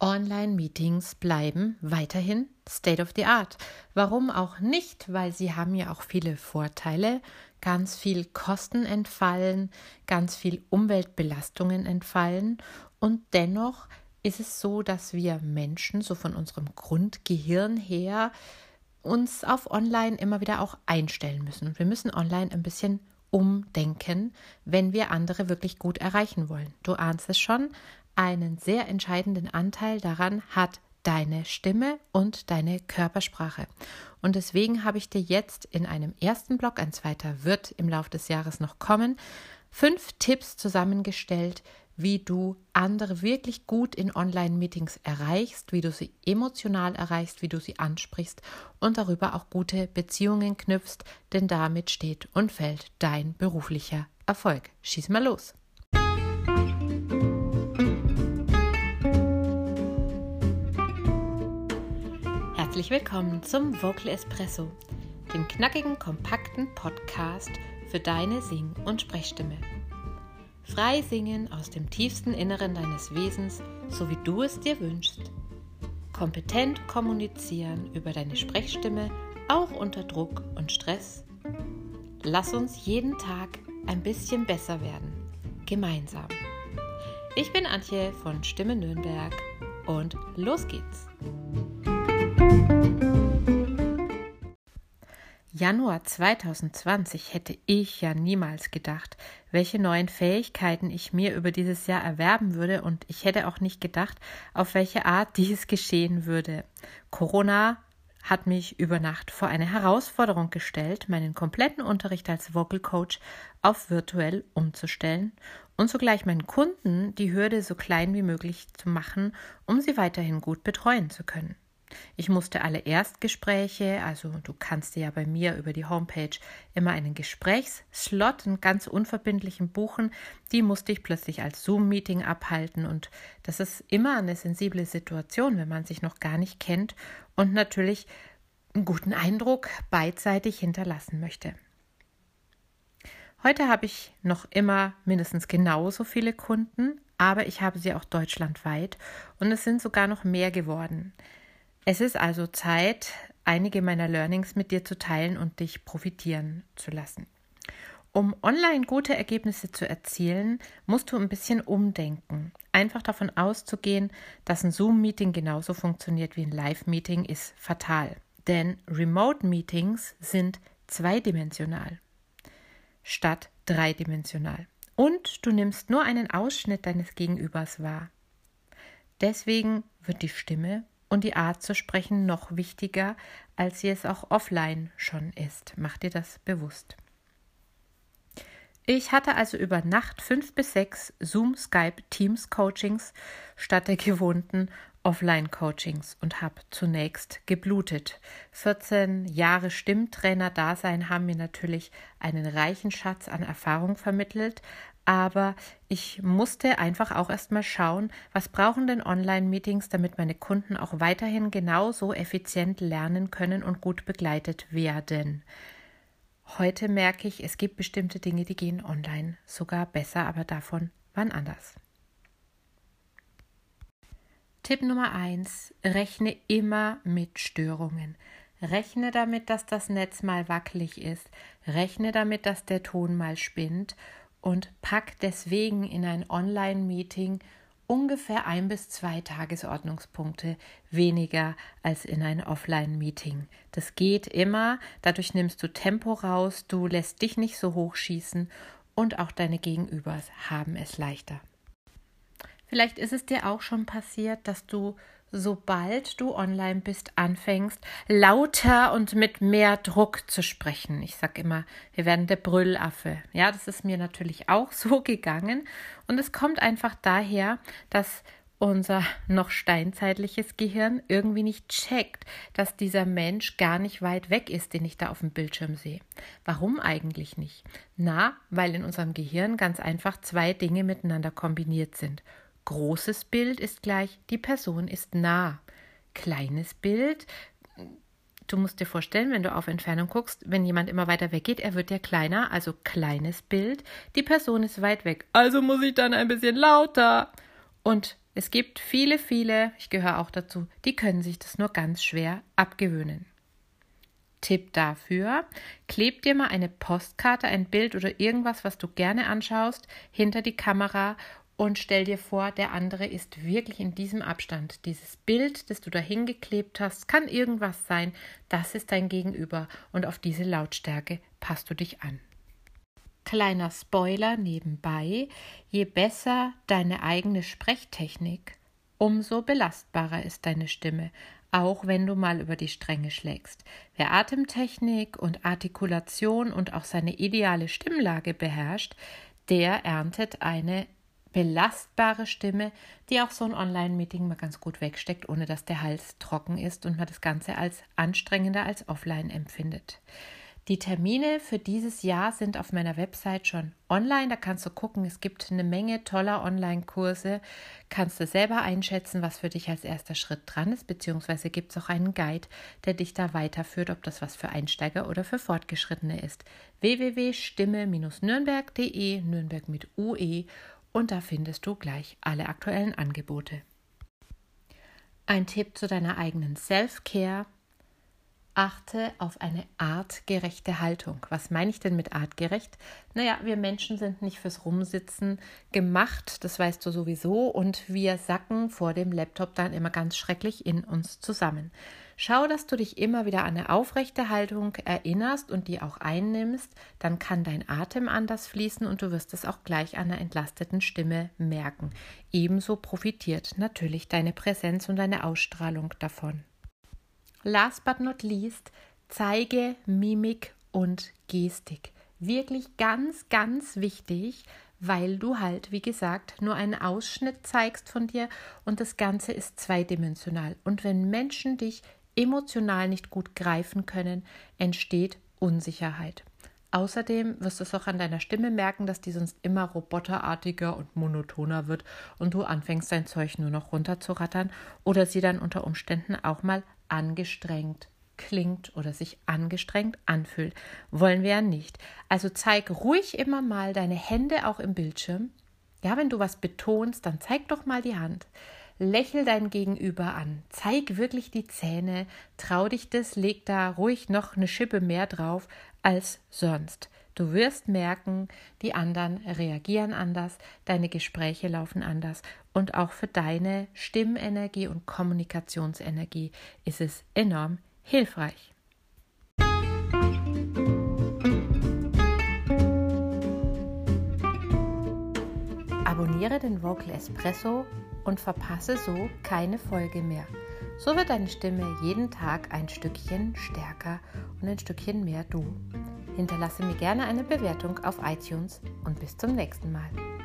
Online-Meetings bleiben weiterhin State of the Art. Warum auch nicht? Weil sie haben ja auch viele Vorteile, ganz viel Kosten entfallen, ganz viel Umweltbelastungen entfallen und dennoch ist es so, dass wir Menschen so von unserem Grundgehirn her uns auf Online immer wieder auch einstellen müssen. Wir müssen online ein bisschen umdenken, wenn wir andere wirklich gut erreichen wollen. Du ahnst es schon, einen sehr entscheidenden Anteil daran hat deine Stimme und deine Körpersprache. Und deswegen habe ich dir jetzt in einem ersten Blog, ein zweiter wird im Laufe des Jahres noch kommen, fünf Tipps zusammengestellt, wie du andere wirklich gut in Online-Meetings erreichst, wie du sie emotional erreichst, wie du sie ansprichst und darüber auch gute Beziehungen knüpfst, denn damit steht und fällt dein beruflicher Erfolg. Schieß mal los! Herzlich willkommen zum Vocal Espresso, dem knackigen, kompakten Podcast für deine Sing- und Sprechstimme. Frei singen aus dem tiefsten Inneren deines Wesens, so wie du es dir wünschst. Kompetent kommunizieren über deine Sprechstimme, auch unter Druck und Stress. Lass uns jeden Tag ein bisschen besser werden. Gemeinsam. Ich bin Antje von Stimme Nürnberg und los geht's. Januar 2020 hätte ich ja niemals gedacht, welche neuen Fähigkeiten ich mir über dieses Jahr erwerben würde und ich hätte auch nicht gedacht, auf welche Art dies geschehen würde. Corona hat mich über Nacht vor eine Herausforderung gestellt, meinen kompletten Unterricht als Vocal Coach auf virtuell umzustellen und zugleich meinen Kunden die Hürde so klein wie möglich zu machen, um sie weiterhin gut betreuen zu können. Ich musste alle Erstgespräche, also du kannst dir ja bei mir über die Homepage immer einen Gesprächsslot, einen ganz unverbindlichen buchen, die musste ich plötzlich als Zoom-Meeting abhalten und das ist immer eine sensible Situation, wenn man sich noch gar nicht kennt und natürlich einen guten Eindruck beidseitig hinterlassen möchte. Heute habe ich noch immer mindestens genauso viele Kunden, aber ich habe sie auch deutschlandweit und es sind sogar noch mehr geworden. Es ist also Zeit, einige meiner Learnings mit dir zu teilen und dich profitieren zu lassen. Um online gute Ergebnisse zu erzielen, musst du ein bisschen umdenken. Einfach davon auszugehen, dass ein Zoom-Meeting genauso funktioniert wie ein Live-Meeting, ist fatal. Denn Remote-Meetings sind zweidimensional statt dreidimensional. Und du nimmst nur einen Ausschnitt deines Gegenübers wahr. Deswegen wird die Stimme und die Art zu sprechen noch wichtiger, als sie es auch offline schon ist. Mach dir das bewusst. Ich hatte also über Nacht fünf bis sechs Zoom, Skype, Teams Coachings statt der gewohnten Offline-Coachings und habe zunächst geblutet. 14 Jahre Stimmtrainer-Dasein haben mir natürlich einen reichen Schatz an Erfahrung vermittelt, aber ich musste einfach auch erstmal schauen, was brauchen denn Online-Meetings, damit meine Kunden auch weiterhin genauso effizient lernen können und gut begleitet werden. Heute merke ich, es gibt bestimmte Dinge, die gehen online sogar besser, aber davon wann anders. Tipp Nummer eins: Rechne immer mit Störungen. Rechne damit, dass das Netz mal wackelig ist. Rechne damit, dass der Ton mal spinnt und pack deswegen in ein Online-Meeting ungefähr ein bis zwei Tagesordnungspunkte weniger als in ein Offline-Meeting. Das geht immer, dadurch nimmst du Tempo raus, du lässt dich nicht so hochschießen und auch deine Gegenübers haben es leichter. Vielleicht ist es dir auch schon passiert, dass du sobald du online bist, anfängst, lauter und mit mehr Druck zu sprechen. Ich sage immer, wir werden der Brüllaffe. Ja, das ist mir natürlich auch so gegangen. Und es kommt einfach daher, dass unser noch steinzeitliches Gehirn irgendwie nicht checkt, dass dieser Mensch gar nicht weit weg ist, den ich da auf dem Bildschirm sehe. Warum eigentlich nicht? Na, weil in unserem Gehirn ganz einfach zwei Dinge miteinander kombiniert sind. Großes Bild ist gleich, die Person ist nah. Kleines Bild, du musst dir vorstellen, wenn du auf Entfernung guckst, wenn jemand immer weiter weggeht, er wird ja kleiner, also kleines Bild, die Person ist weit weg, also muss ich dann ein bisschen lauter. Und Es gibt viele, viele, ich gehöre auch dazu, die können sich das nur ganz schwer abgewöhnen. Tipp dafür, kleb dir mal eine Postkarte, ein Bild oder irgendwas, was du gerne anschaust, hinter die Kamera und stell dir vor, der andere ist wirklich in diesem Abstand. Dieses Bild, das du da hingeklebt hast, kann irgendwas sein, das ist dein Gegenüber und auf diese Lautstärke passt du dich an. Kleiner Spoiler nebenbei, je besser deine eigene Sprechtechnik, umso belastbarer ist deine Stimme, auch wenn du mal über die Stränge schlägst. Wer Atemtechnik und Artikulation und auch seine ideale Stimmlage beherrscht, der erntet eine belastbare Stimme, die auch so ein Online-Meeting mal ganz gut wegsteckt, ohne dass der Hals trocken ist und man das Ganze als anstrengender als offline empfindet. Die Termine für dieses Jahr sind auf meiner Website schon online. Da kannst du gucken, es gibt eine Menge toller Online-Kurse. Kannst du selber einschätzen, was für dich als erster Schritt dran ist, beziehungsweise gibt es auch einen Guide, der dich da weiterführt, ob das was für Einsteiger oder für Fortgeschrittene ist. www.stimme-nürnberg.de, Nürnberg mit UE und da findest du gleich alle aktuellen Angebote. Ein Tipp zu deiner eigenen Self-Care achte auf eine artgerechte Haltung. Was meine ich denn mit artgerecht? Naja, wir Menschen sind nicht fürs Rumsitzen gemacht, das weißt du sowieso, und wir sacken vor dem Laptop dann immer ganz schrecklich in uns zusammen. Schau, dass du dich immer wieder an eine aufrechte Haltung erinnerst und die auch einnimmst, dann kann dein Atem anders fließen und du wirst es auch gleich an einer entlasteten Stimme merken. Ebenso profitiert natürlich deine Präsenz und deine Ausstrahlung davon. Last but not least, zeige Mimik und Gestik. Wirklich ganz, ganz wichtig, weil du halt, wie gesagt, nur einen Ausschnitt zeigst von dir und das Ganze ist zweidimensional. Und wenn Menschen dich emotional nicht gut greifen können, entsteht Unsicherheit. Außerdem wirst du es auch an deiner Stimme merken, dass die sonst immer roboterartiger und monotoner wird und du anfängst dein Zeug nur noch runterzurattern oder sie dann unter Umständen auch mal angestrengt klingt oder sich angestrengt anfühlt. Wollen wir ja nicht. Also zeig ruhig immer mal deine Hände auch im Bildschirm. Ja, wenn du was betonst, dann zeig doch mal die Hand. Lächel dein Gegenüber an. Zeig wirklich die Zähne. Trau dich das, leg da ruhig noch eine Schippe mehr drauf als sonst. Du wirst merken, die anderen reagieren anders, deine Gespräche laufen anders und auch für deine Stimmenergie und Kommunikationsenergie ist es enorm hilfreich. Abonniere den Vocal Espresso und verpasse so keine Folge mehr. So wird deine Stimme jeden Tag ein Stückchen stärker und ein Stückchen mehr du. Hinterlasse mir gerne eine Bewertung auf iTunes und bis zum nächsten Mal.